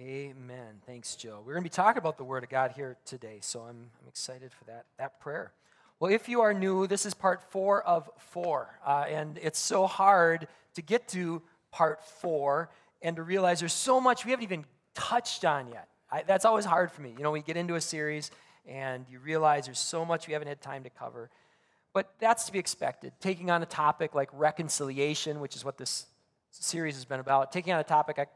Amen. Thanks, Joe. We're going to be talking about the Word of God here today, so I'm, I'm excited for that, that prayer. Well, if you are new, this is part four of four, uh, and it's so hard to get to part four and to realize there's so much we haven't even touched on yet. I, that's always hard for me. You know, we get into a series and you realize there's so much we haven't had time to cover. But that's to be expected. Taking on a topic like reconciliation, which is what this series has been about, taking on a topic like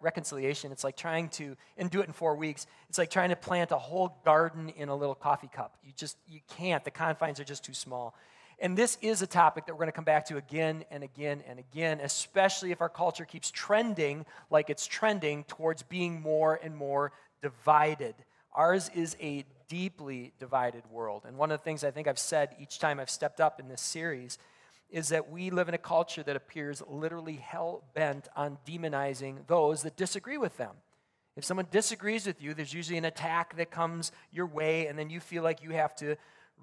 reconciliation, it's like trying to, and do it in four weeks, it's like trying to plant a whole garden in a little coffee cup. You just, you can't. The confines are just too small. And this is a topic that we're going to come back to again and again and again, especially if our culture keeps trending like it's trending towards being more and more divided. Ours is a deeply divided world. And one of the things I think I've said each time I've stepped up in this series is that we live in a culture that appears literally hell bent on demonizing those that disagree with them. If someone disagrees with you, there's usually an attack that comes your way, and then you feel like you have to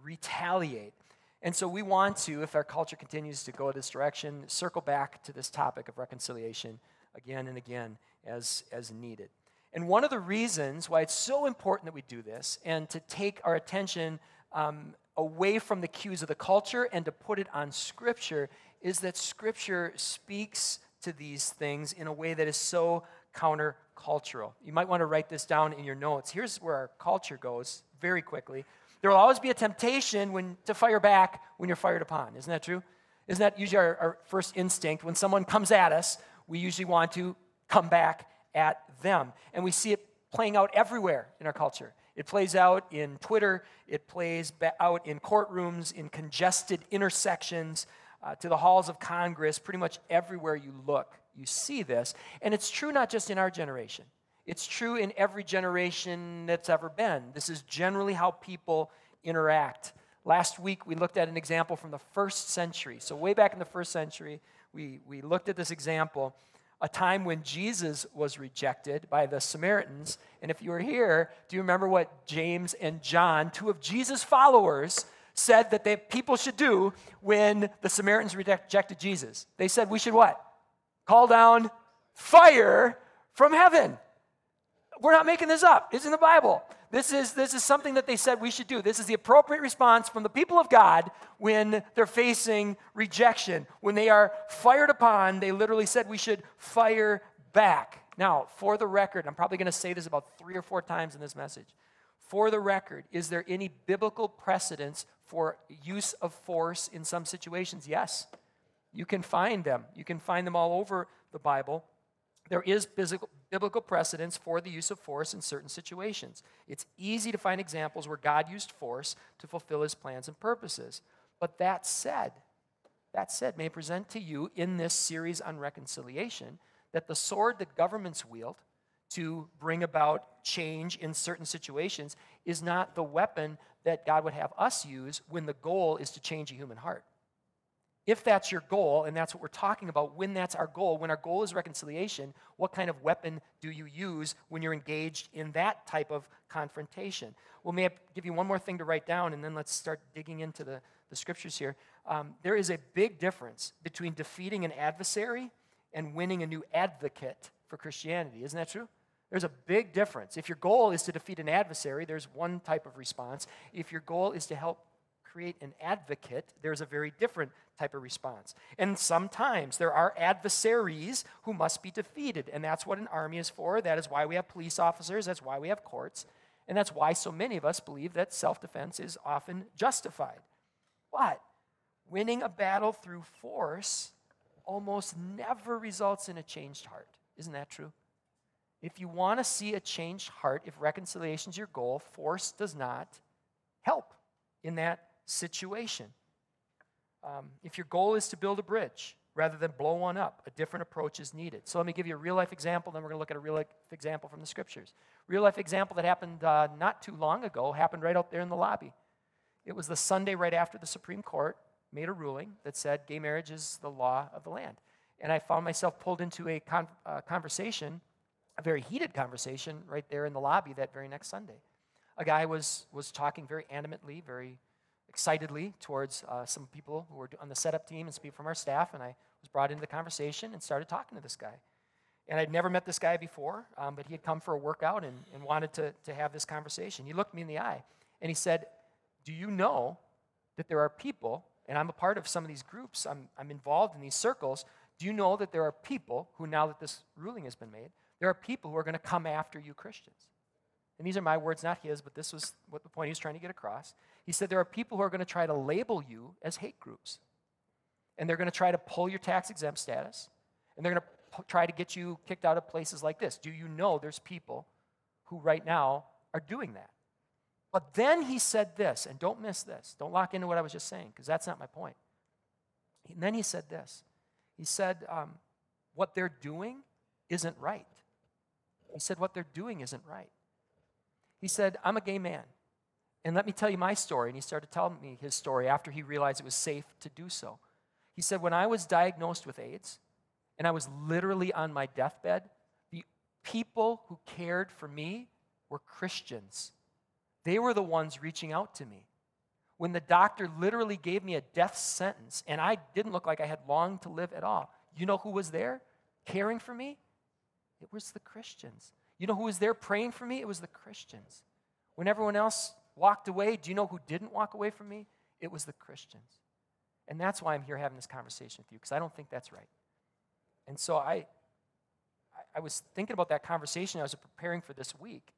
retaliate. And so we want to, if our culture continues to go this direction, circle back to this topic of reconciliation again and again as, as needed. And one of the reasons why it's so important that we do this and to take our attention um, away from the cues of the culture and to put it on Scripture is that Scripture speaks to these things in a way that is so countercultural. You might want to write this down in your notes. Here's where our culture goes very quickly. There will always be a temptation when, to fire back when you're fired upon. Isn't that true? Isn't that usually our, our first instinct? When someone comes at us, we usually want to come back at them. And we see it playing out everywhere in our culture. It plays out in Twitter, it plays out in courtrooms, in congested intersections, uh, to the halls of Congress, pretty much everywhere you look, you see this. And it's true not just in our generation, it's true in every generation that's ever been. This is generally how people interact. Last week, we looked at an example from the first century. So, way back in the first century, we, we looked at this example, a time when Jesus was rejected by the Samaritans. And if you were here, do you remember what James and John, two of Jesus' followers, said that they, people should do when the Samaritans rejected Jesus? They said, We should what? Call down fire from heaven. We're not making this up. It's in the Bible. This is, this is something that they said we should do. This is the appropriate response from the people of God when they're facing rejection. When they are fired upon, they literally said we should fire back. Now, for the record, I'm probably going to say this about three or four times in this message. For the record, is there any biblical precedence for use of force in some situations? Yes. You can find them. You can find them all over the Bible there is biblical precedents for the use of force in certain situations. It's easy to find examples where God used force to fulfill his plans and purposes. But that said, that said, may I present to you in this series on reconciliation that the sword that governments wield to bring about change in certain situations is not the weapon that God would have us use when the goal is to change a human heart if that's your goal, and that's what we're talking about, when that's our goal, when our goal is reconciliation, what kind of weapon do you use when you're engaged in that type of confrontation? Well, may I give you one more thing to write down, and then let's start digging into the, the scriptures here. Um, there is a big difference between defeating an adversary and winning a new advocate for Christianity. Isn't that true? There's a big difference. If your goal is to defeat an adversary, there's one type of response. If your goal is to help create an advocate, there's a very different type of response. And sometimes there are adversaries who must be defeated, and that's what an army is for. That is why we have police officers, that's why we have courts, and that's why so many of us believe that self defense is often justified. But winning a battle through force almost never results in a changed heart. Isn't that true? If you want to see a changed heart, if reconciliation is your goal, force does not help in that situation. Um, if your goal is to build a bridge rather than blow one up, a different approach is needed. So let me give you a real life example, then we're going to look at a real life example from the scriptures. Real life example that happened uh, not too long ago happened right out there in the lobby. It was the Sunday right after the Supreme Court made a ruling that said gay marriage is the law of the land. And I found myself pulled into a con- uh, conversation, a very heated conversation, right there in the lobby that very next Sunday. A guy was, was talking very animately, very excitedly towards uh, some people who were on the setup team and some people from our staff, and I was brought into the conversation and started talking to this guy. And I'd never met this guy before, um, but he had come for a workout and, and wanted to, to have this conversation. He looked me in the eye and he said, Do you know that there are people, and I'm a part of some of these groups, I'm, I'm involved in these circles. Do you know that there are people who, now that this ruling has been made, there are people who are going to come after you Christians? And these are my words, not his, but this was what the point he was trying to get across. He said there are people who are going to try to label you as hate groups. And they're going to try to pull your tax exempt status. And they're going to p- try to get you kicked out of places like this. Do you know there's people who right now are doing that? But then he said this, and don't miss this. Don't lock into what I was just saying, because that's not my point. And then he said this. He said, um, What they're doing isn't right. He said, What they're doing isn't right. He said, I'm a gay man. And let me tell you my story. And he started telling me his story after he realized it was safe to do so. He said, When I was diagnosed with AIDS and I was literally on my deathbed, the people who cared for me were Christians. They were the ones reaching out to me. When the doctor literally gave me a death sentence and I didn't look like I had long to live at all, you know who was there caring for me? It was the Christians. You know who was there praying for me? It was the Christians. When everyone else walked away, do you know who didn't walk away from me? It was the Christians. And that's why I'm here having this conversation with you, because I don't think that's right. And so I, I was thinking about that conversation I was preparing for this week.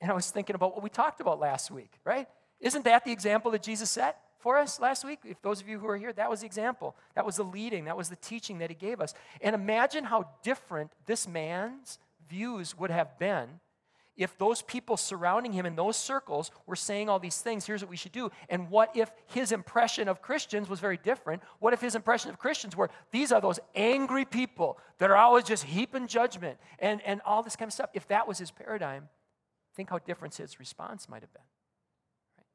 And I was thinking about what we talked about last week, right? Isn't that the example that Jesus set for us last week? If those of you who are here, that was the example. That was the leading, that was the teaching that he gave us. And imagine how different this man's views would have been if those people surrounding him in those circles were saying all these things, here's what we should do. And what if his impression of Christians was very different? What if his impression of Christians were these are those angry people that are always just heaping judgment and, and all this kind of stuff? If that was his paradigm, think how different his response might have been. Right?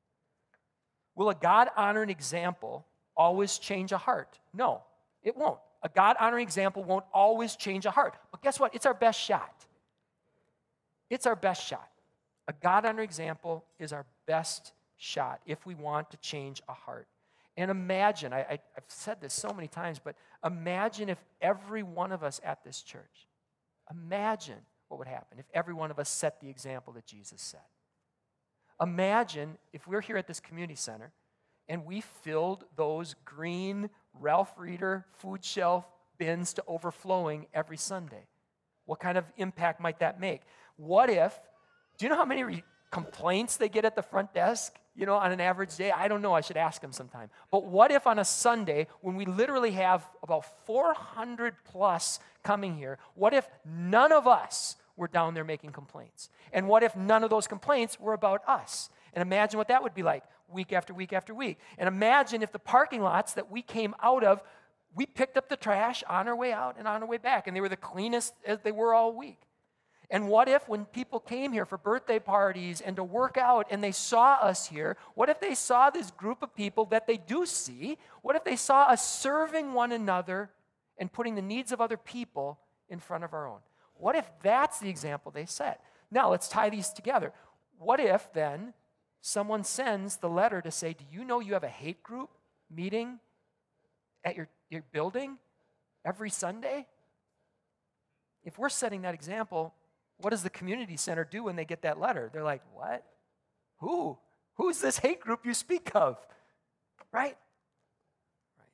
Will a God honoring example always change a heart? No, it won't. A God honoring example won't always change a heart. But guess what? It's our best shot. It's our best shot. A God honoring example is our best shot if we want to change a heart. And imagine, I, I, have said this so many times, but imagine if every one of us at this church, imagine what would happen if every one of us set the example that Jesus set. Imagine if we're here at this community center and we filled those green Ralph Reeder food shelf bins to overflowing every Sunday. What kind of impact might that make? What if, do you know how many re- complaints they get at the front desk? You know, on an average day? I don't know. I should ask them sometime. But what if on a Sunday, when we literally have about 400 plus coming here, what if none of us were down there making complaints? And what if none of those complaints were about us? And imagine what that would be like week after week after week. And imagine if the parking lots that we came out of, we picked up the trash on our way out and on our way back, and they were the cleanest as they were all week. And what if, when people came here for birthday parties and to work out and they saw us here, what if they saw this group of people that they do see? What if they saw us serving one another and putting the needs of other people in front of our own? What if that's the example they set? Now, let's tie these together. What if then someone sends the letter to say, Do you know you have a hate group meeting at your, your building every Sunday? If we're setting that example, what does the community center do when they get that letter? They're like, What? Who? Who's this hate group you speak of? Right? Right.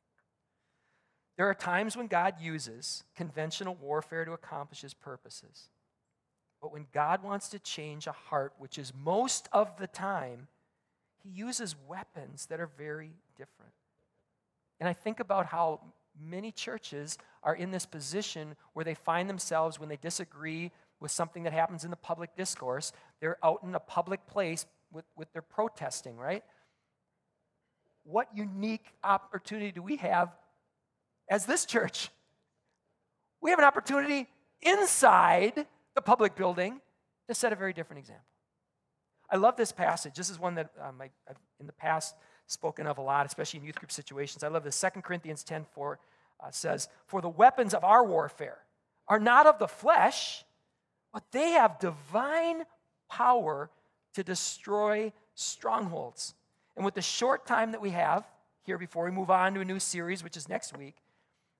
There are times when God uses conventional warfare to accomplish his purposes. But when God wants to change a heart, which is most of the time, he uses weapons that are very different. And I think about how many churches are in this position where they find themselves when they disagree with something that happens in the public discourse. They're out in a public place with, with their protesting, right? What unique opportunity do we have as this church? We have an opportunity inside the public building to set a very different example. I love this passage. This is one that um, I, in the past spoken of a lot, especially in youth group situations. I love this. 2 Corinthians 10 4 uh, says, For the weapons of our warfare are not of the flesh, but they have divine power to destroy strongholds. And with the short time that we have here before we move on to a new series, which is next week,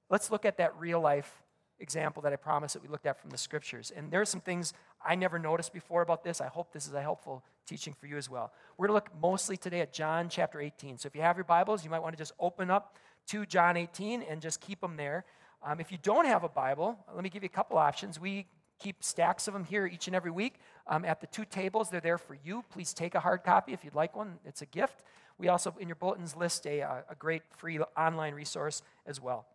let's look at that real life example that I promised that we looked at from the scriptures. And there are some things I never noticed before about this. I hope this is a helpful teaching for you as well. We're going to look mostly today at John chapter 18. So if you have your Bibles, you might want to just open up to John 18 and just keep them there. Um, if you don't have a Bible, let me give you a couple options. We keep stacks of them here each and every week um, at the two tables. They're there for you. Please take a hard copy if you'd like one, it's a gift. We also, in your bulletins, list a, uh, a great free online resource as well.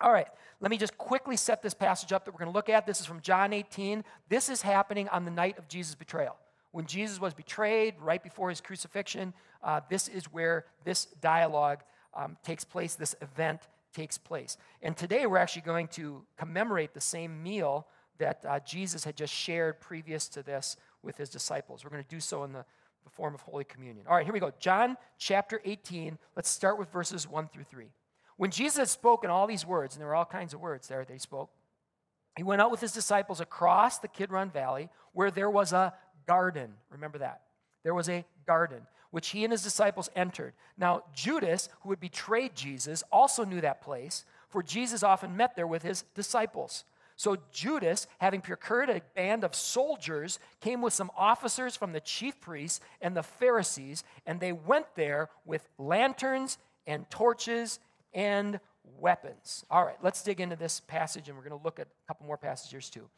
All right, let me just quickly set this passage up that we're going to look at. This is from John 18. This is happening on the night of Jesus' betrayal. When Jesus was betrayed, right before his crucifixion, uh, this is where this dialogue um, takes place, this event takes place. And today we're actually going to commemorate the same meal that uh, Jesus had just shared previous to this with his disciples. We're going to do so in the, the form of Holy Communion. All right, here we go. John chapter 18. Let's start with verses 1 through 3. When Jesus had spoken all these words, and there were all kinds of words there they spoke, he went out with his disciples across the Kidron Valley where there was a garden. Remember that. There was a garden which he and his disciples entered. Now, Judas, who had betrayed Jesus, also knew that place, for Jesus often met there with his disciples. So Judas, having procured a band of soldiers, came with some officers from the chief priests and the Pharisees, and they went there with lanterns and torches and weapons. All right, let's dig into this passage, and we're going to look at a couple more passages too.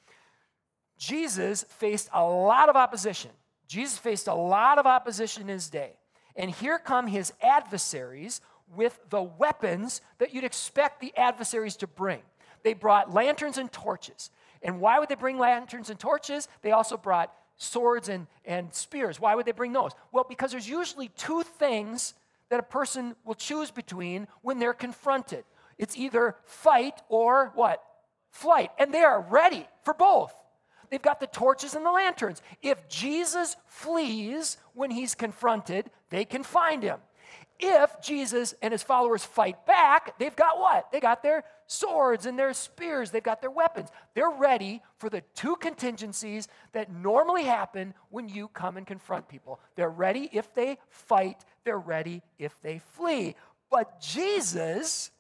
Jesus faced a lot of opposition. Jesus faced a lot of opposition in his day. And here come his adversaries with the weapons that you'd expect the adversaries to bring. They brought lanterns and torches. And why would they bring lanterns and torches? They also brought swords and, and spears. Why would they bring those? Well, because there's usually two things that a person will choose between when they're confronted it's either fight or what? Flight. And they are ready for both. They've got the torches and the lanterns. If Jesus flees when he's confronted, they can find him. If Jesus and his followers fight back, they've got what? They got their swords and their spears, they've got their weapons. They're ready for the two contingencies that normally happen when you come and confront people. They're ready if they fight, they're ready if they flee. But Jesus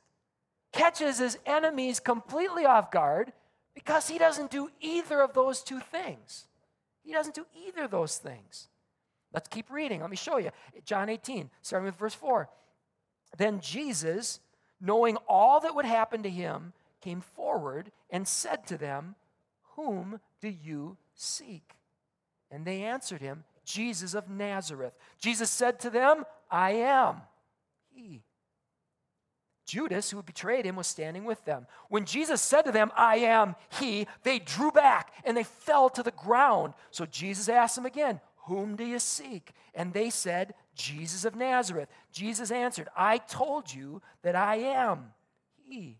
catches his enemies completely off guard because he doesn't do either of those two things. He doesn't do either of those things. Let's keep reading. Let me show you. John 18, starting with verse 4. Then Jesus, knowing all that would happen to him, came forward and said to them, Whom do you seek? And they answered him, Jesus of Nazareth. Jesus said to them, I am he. Judas, who betrayed him, was standing with them. When Jesus said to them, I am he, they drew back and they fell to the ground. So Jesus asked them again, whom do you seek? And they said, Jesus of Nazareth. Jesus answered, I told you that I am He.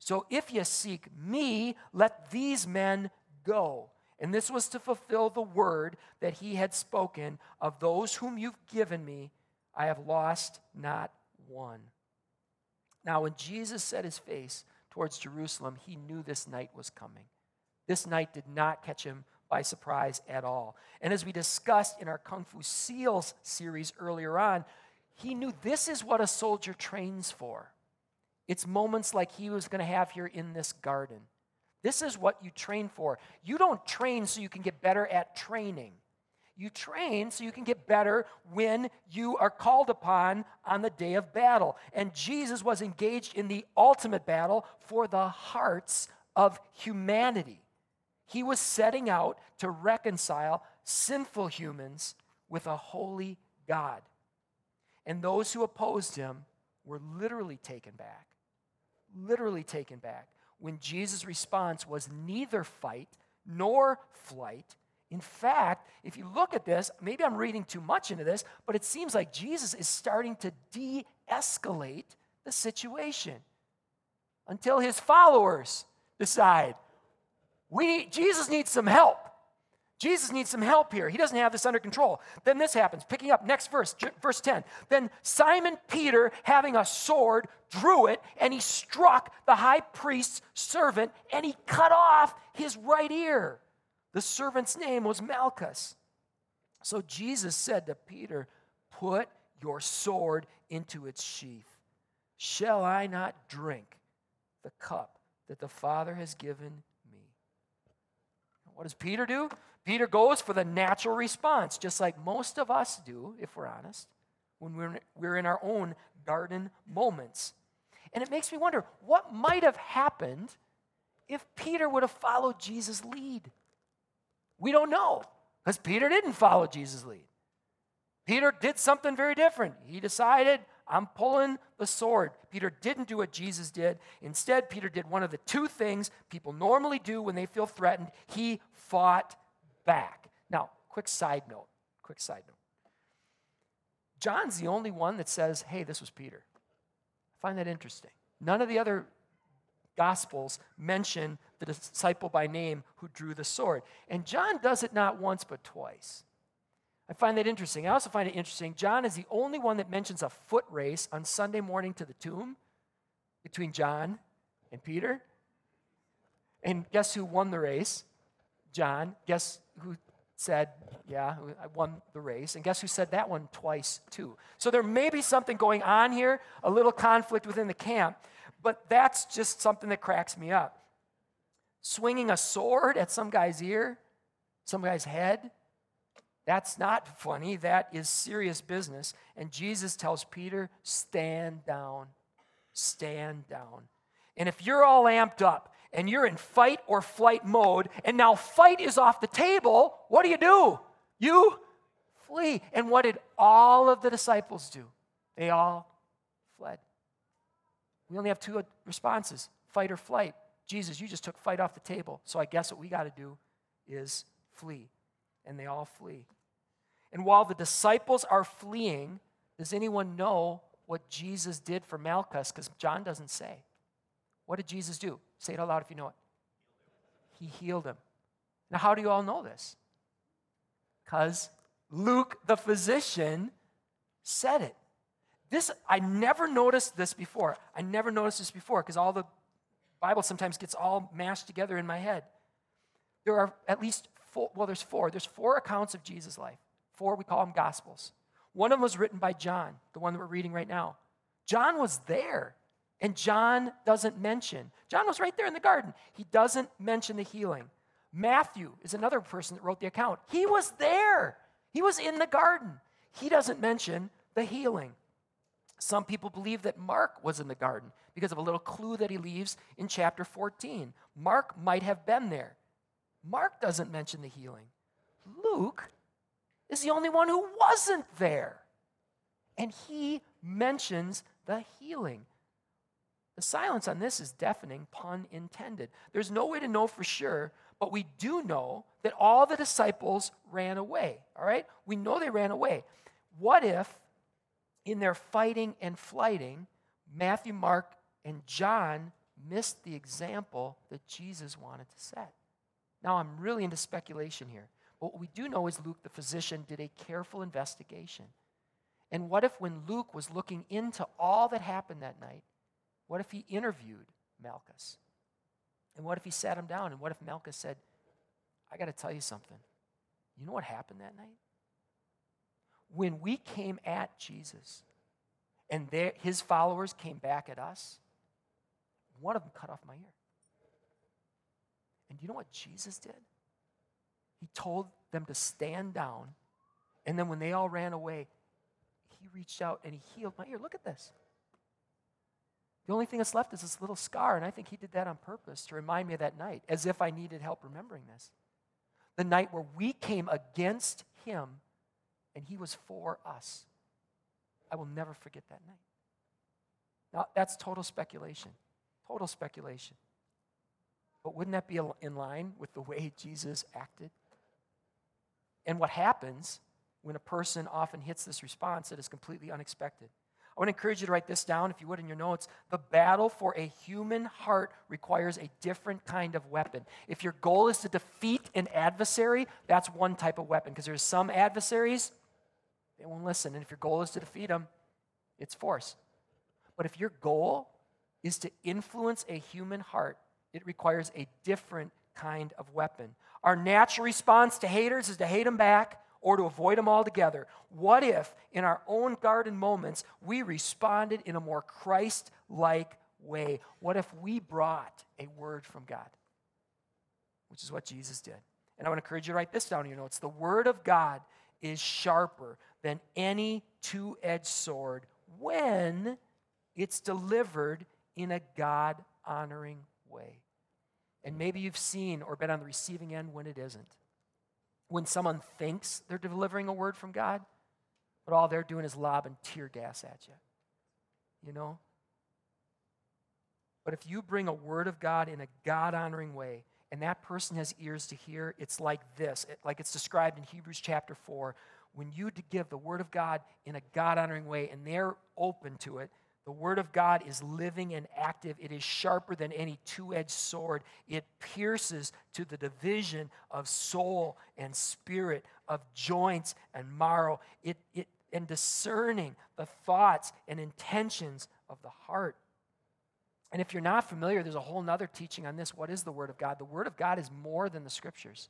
So if you seek me, let these men go. And this was to fulfill the word that he had spoken of those whom you've given me, I have lost not one. Now, when Jesus set his face towards Jerusalem, he knew this night was coming. This night did not catch him by surprise at all. And as we discussed in our Kung Fu SEALs series earlier on, he knew this is what a soldier trains for. It's moments like he was going to have here in this garden. This is what you train for. You don't train so you can get better at training. You train so you can get better when you are called upon on the day of battle. And Jesus was engaged in the ultimate battle for the hearts of humanity. He was setting out to reconcile sinful humans with a holy God. And those who opposed him were literally taken back. Literally taken back when Jesus' response was neither fight nor flight. In fact, if you look at this, maybe I'm reading too much into this, but it seems like Jesus is starting to de escalate the situation until his followers decide we Jesus needs some help. Jesus needs some help here. He doesn't have this under control. Then this happens. Picking up next verse, verse 10. Then Simon Peter, having a sword, drew it and he struck the high priest's servant and he cut off his right ear. The servant's name was Malchus. So Jesus said to Peter, Put your sword into its sheath. Shall I not drink the cup that the Father has given me. What does Peter do? Peter goes for the natural response, just like most of us do, if we're honest, when we're, we're in our own garden moments. And it makes me wonder what might have happened if Peter would have followed Jesus' lead. We don't know, because Peter didn't follow Jesus' lead. Peter did something very different. He decided, I'm pulling the sword. Peter didn't do what Jesus did. Instead, Peter did one of the two things people normally do when they feel threatened. He fought back. Now, quick side note. Quick side note. John's the only one that says, hey, this was Peter. I find that interesting. None of the other gospels mention the disciple by name who drew the sword. And John does it not once, but twice. I find that interesting. I also find it interesting. John is the only one that mentions a foot race on Sunday morning to the tomb between John and Peter. And guess who won the race? John. Guess who said, Yeah, I won the race. And guess who said that one twice, too? So there may be something going on here, a little conflict within the camp, but that's just something that cracks me up. Swinging a sword at some guy's ear, some guy's head, that's not funny. That is serious business. And Jesus tells Peter, stand down. Stand down. And if you're all amped up and you're in fight or flight mode, and now fight is off the table, what do you do? You flee. And what did all of the disciples do? They all fled. We only have two responses fight or flight. Jesus, you just took fight off the table. So I guess what we got to do is flee. And they all flee. And while the disciples are fleeing, does anyone know what Jesus did for Malchus? Because John doesn't say. What did Jesus do? Say it out loud if you know it. He healed him. Now, how do you all know this? Because Luke, the physician, said it. This, I never noticed this before. I never noticed this before because all the Bible sometimes gets all mashed together in my head. There are at least four, well, there's four. There's four accounts of Jesus' life. Four, we call them Gospels. One of them was written by John, the one that we're reading right now. John was there, and John doesn't mention. John was right there in the garden. He doesn't mention the healing. Matthew is another person that wrote the account. He was there, he was in the garden. He doesn't mention the healing. Some people believe that Mark was in the garden because of a little clue that he leaves in chapter 14. Mark might have been there. Mark doesn't mention the healing. Luke is the only one who wasn't there. And he mentions the healing. The silence on this is deafening, pun intended. There's no way to know for sure, but we do know that all the disciples ran away, all right? We know they ran away. What if, in their fighting and flighting, Matthew, Mark, and John missed the example that Jesus wanted to set? Now, I'm really into speculation here. But What we do know is Luke, the physician, did a careful investigation. And what if, when Luke was looking into all that happened that night, what if he interviewed Malchus? And what if he sat him down? And what if Malchus said, I got to tell you something. You know what happened that night? When we came at Jesus and his followers came back at us, one of them cut off my ear. And you know what Jesus did? He told them to stand down. And then when they all ran away, he reached out and he healed my ear. Look at this. The only thing that's left is this little scar, and I think he did that on purpose to remind me of that night, as if I needed help remembering this. The night where we came against him and he was for us. I will never forget that night. Now, that's total speculation. Total speculation. But wouldn't that be in line with the way Jesus acted? and what happens when a person often hits this response that is completely unexpected. I would encourage you to write this down, if you would, in your notes. The battle for a human heart requires a different kind of weapon. If your goal is to defeat an adversary, that's one type of weapon, because there's some adversaries, they won't listen. And if your goal is to defeat them, it's force. But if your goal is to influence a human heart, it requires a different kind of weapon. Our natural response to haters is to hate them back or to avoid them altogether. What if, in our own garden moments, we responded in a more Christ like way. What if we brought a word from God? Which is what Jesus did. And I want to encourage you to write this down in your notes. The word of God is sharper than any two edged sword when it's delivered in a God honoring way. And maybe you've seen or been on the receiving end when it isn't. When someone thinks they're delivering a word from God, but all they're doing is lobbing tear gas at you. You know? But if you bring a word of God in a God honoring way, and that person has ears to hear, it's like this, it, like it's described in Hebrews chapter 4. When you give the word of God in a God honoring way and they're open to it, the Word of God is living and active. It is sharper than any two edged sword. It pierces to the division of soul and spirit, of joints and marrow, it, it, and discerning the thoughts and intentions of the heart. And if you're not familiar, there's a whole nother teaching on this. What is the Word of God? The Word of God is more than the Scriptures.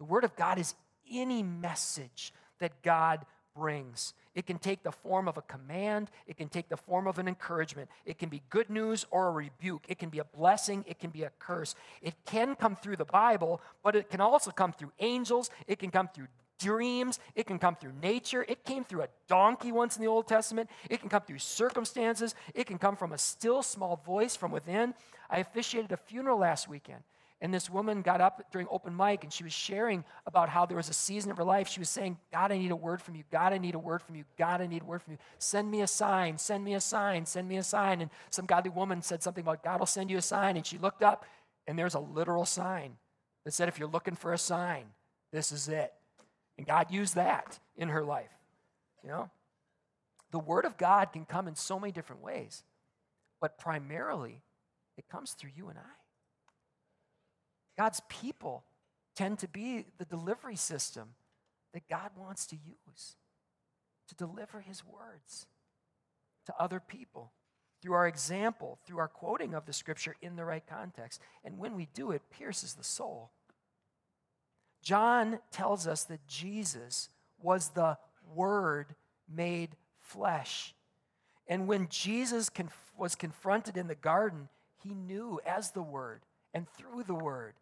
The Word of God is any message that God brings. It can take the form of a command, it can take the form of an encouragement. It can be good news or a rebuke. It can be a blessing, it can be a curse. It can come through the Bible, but it can also come through angels, it can come through dreams, it can come through nature. It came through a donkey once in the Old Testament. It can come through circumstances. It can come from a still small voice from within. I officiated a funeral last weekend. And this woman got up during open mic and she was sharing about how there was a season of her life. She was saying, God, I need a word from you. God, I need a word from you. God, I need a word from you. Send me a sign. Send me a sign. Send me a sign. And some godly woman said something about God will send you a sign. And she looked up and there's a literal sign that said, if you're looking for a sign, this is it. And God used that in her life. You know? The word of God can come in so many different ways, but primarily it comes through you and I. God's people tend to be the delivery system that God wants to use to deliver his words to other people through our example, through our quoting of the scripture in the right context. And when we do, it pierces the soul. John tells us that Jesus was the Word made flesh. And when Jesus conf- was confronted in the garden, he knew as the Word and through the Word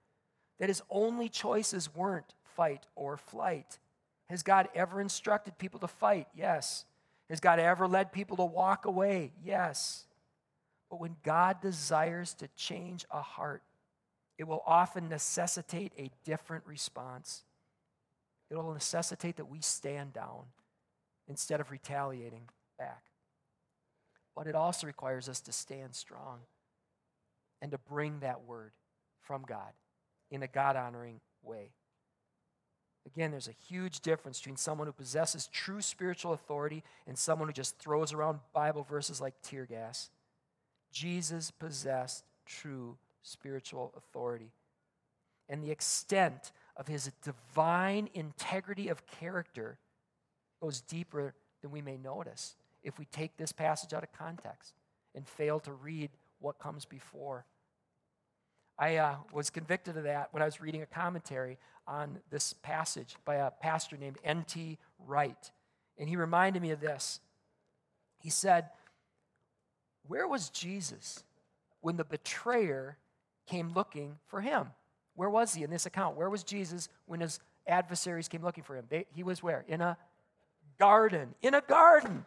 that his only choices weren't fight or flight. Has God ever instructed people to fight? Yes. Has God ever led people to walk away? Yes. But when God desires to change a heart, it will often necessitate a different response. It will necessitate that we stand down instead of retaliating back. But it also requires us to stand strong and to bring that word from God in a God honoring way. Again, there's a huge difference between someone who possesses true spiritual authority and someone who just throws around Bible verses like tear gas. Jesus possessed true spiritual authority. And the extent of his divine integrity of character goes deeper than we may notice if we take this passage out of context and fail to read what comes before. I uh, was convicted of that when I was reading a commentary on this passage by a pastor named N.T. Wright. And he reminded me of this. He said, Where was Jesus when the betrayer came looking for him? Where was he in this account? Where was Jesus when his adversaries came looking for him? They, he was where? In a garden. In a garden.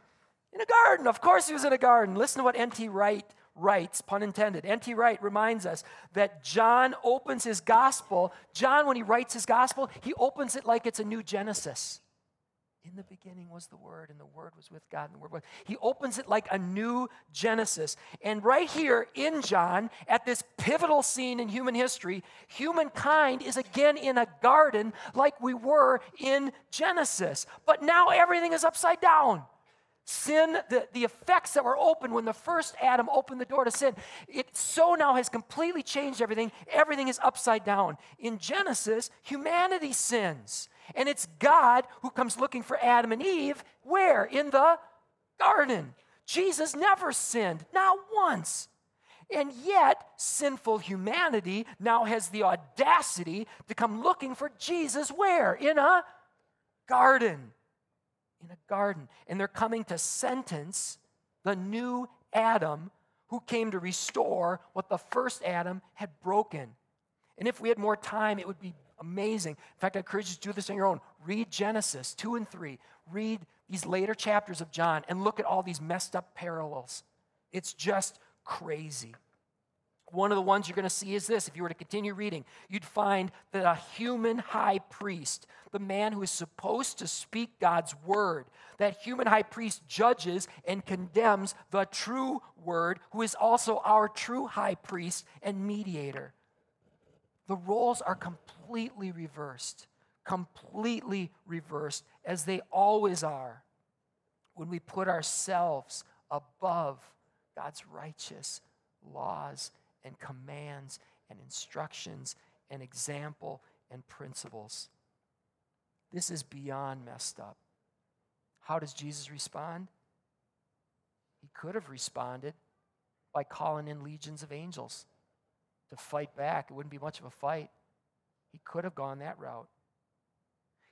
In a garden. Of course, he was in a garden. Listen to what N.T. Wright writes, pun intended. N.T. Wright reminds us that John opens his gospel. John, when he writes his gospel, he opens it like it's a new Genesis. In the beginning was the Word, and the Word was with God, and the Word was. He opens it like a new Genesis. And right here in John, at this pivotal scene in human history, humankind is again in a garden like we were in Genesis. But now everything is upside down. Sin, the, the effects that were open when the first Adam opened the door to sin, it so now has completely changed everything. Everything is upside down. In Genesis, humanity sins. And it's God who comes looking for Adam and Eve. Where? In the garden. Jesus never sinned, not once. And yet, sinful humanity now has the audacity to come looking for Jesus where? In a garden in a garden. And they're coming to sentence the new Adam who came to restore what the first Adam had broken. And if we had more time, it would be amazing. In fact, I encourage you to do this on your own. Read Genesis 2 and 3. Read these later chapters of John and look at all these messed up parallels. It's just crazy. One of the ones you're going to see is this. If you were to continue reading, you'd find that a human high priest, the man who is supposed to speak God's word, that human high priest judges and condemns the true word, who is also our true high priest and mediator. The roles are completely reversed, completely reversed, as they always are when we put ourselves above God's righteous laws and commands and instructions and example and principles. This is beyond messed up. How does Jesus respond? He could have responded by calling in legions of angels to fight back. It wouldn't be much of a fight. He could have gone that route.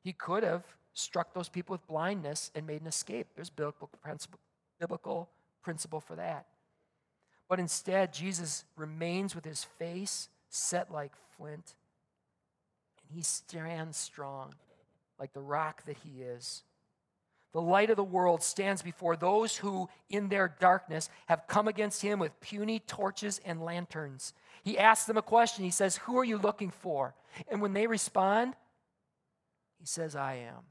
He could have struck those people with blindness and made an escape. There's biblical principle, biblical principle for that. But instead, Jesus remains with his face set like flint, and he stands strong like the rock that he is. The light of the world stands before those who, in their darkness, have come against him with puny torches and lanterns. He asks them a question. He says, Who are you looking for? And when they respond, he says, I am.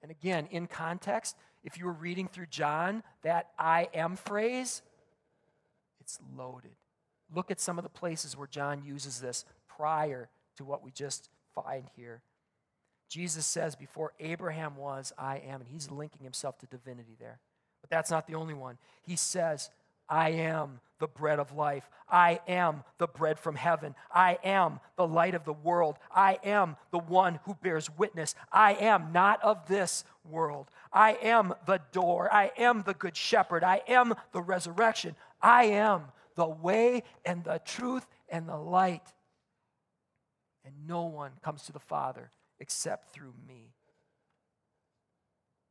And again, in context, if you were reading through John, that I am phrase it's loaded. Look at some of the places where John uses this prior to what we just find here. Jesus says, Before Abraham was, I am. And he's linking himself to divinity there. But that's not the only one. He says, I am the bread of life. I am the bread from heaven. I am the light of the world. I am the one who bears witness. I am not of this world. I am the door. I am the good shepherd. I am the resurrection. I am the way and the truth and the light. And no one comes to the Father except through me.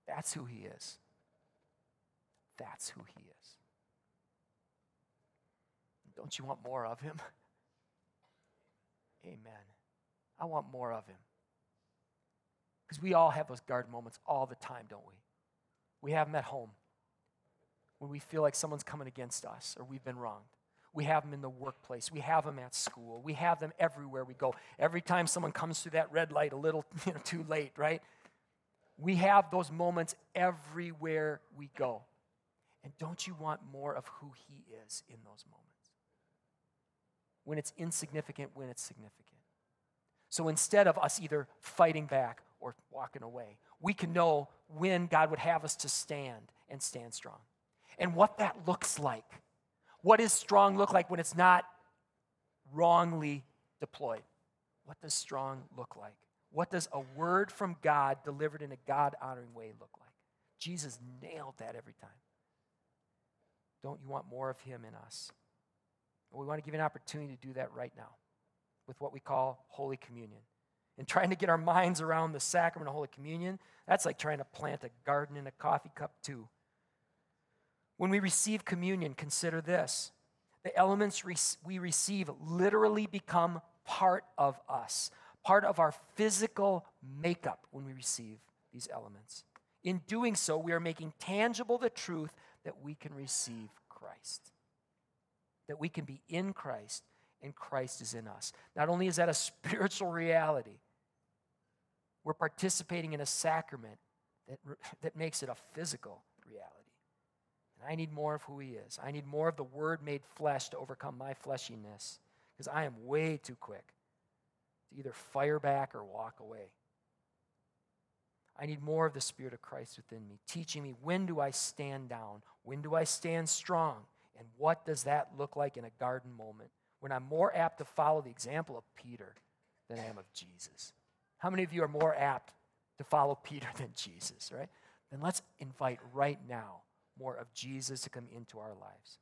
That's who he is. That's who he is. Don't you want more of him? Amen. I want more of him. Because we all have those guard moments all the time, don't we? We have them at home when we feel like someone's coming against us or we've been wronged. We have them in the workplace. We have them at school. We have them everywhere we go. Every time someone comes through that red light a little you know, too late, right? We have those moments everywhere we go. And don't you want more of who He is in those moments? When it's insignificant, when it's significant. So instead of us either fighting back or walking away, we can know when God would have us to stand and stand strong and what that looks like. What does strong look like when it's not wrongly deployed? What does strong look like? What does a word from God delivered in a God honoring way look like? Jesus nailed that every time. Don't you want more of Him in us? We want to give you an opportunity to do that right now with what we call Holy Communion. And trying to get our minds around the sacrament of Holy Communion, that's like trying to plant a garden in a coffee cup, too. When we receive communion, consider this the elements we receive literally become part of us, part of our physical makeup when we receive these elements. In doing so, we are making tangible the truth that we can receive Christ, that we can be in Christ and Christ is in us. Not only is that a spiritual reality, we're participating in a sacrament that, that makes it a physical. I need more of who He is. I need more of the Word made flesh to overcome my fleshiness because I am way too quick to either fire back or walk away. I need more of the Spirit of Christ within me, teaching me when do I stand down? When do I stand strong? And what does that look like in a garden moment when I'm more apt to follow the example of Peter than I am of Jesus? How many of you are more apt to follow Peter than Jesus, right? Then let's invite right now more of Jesus to come into our lives.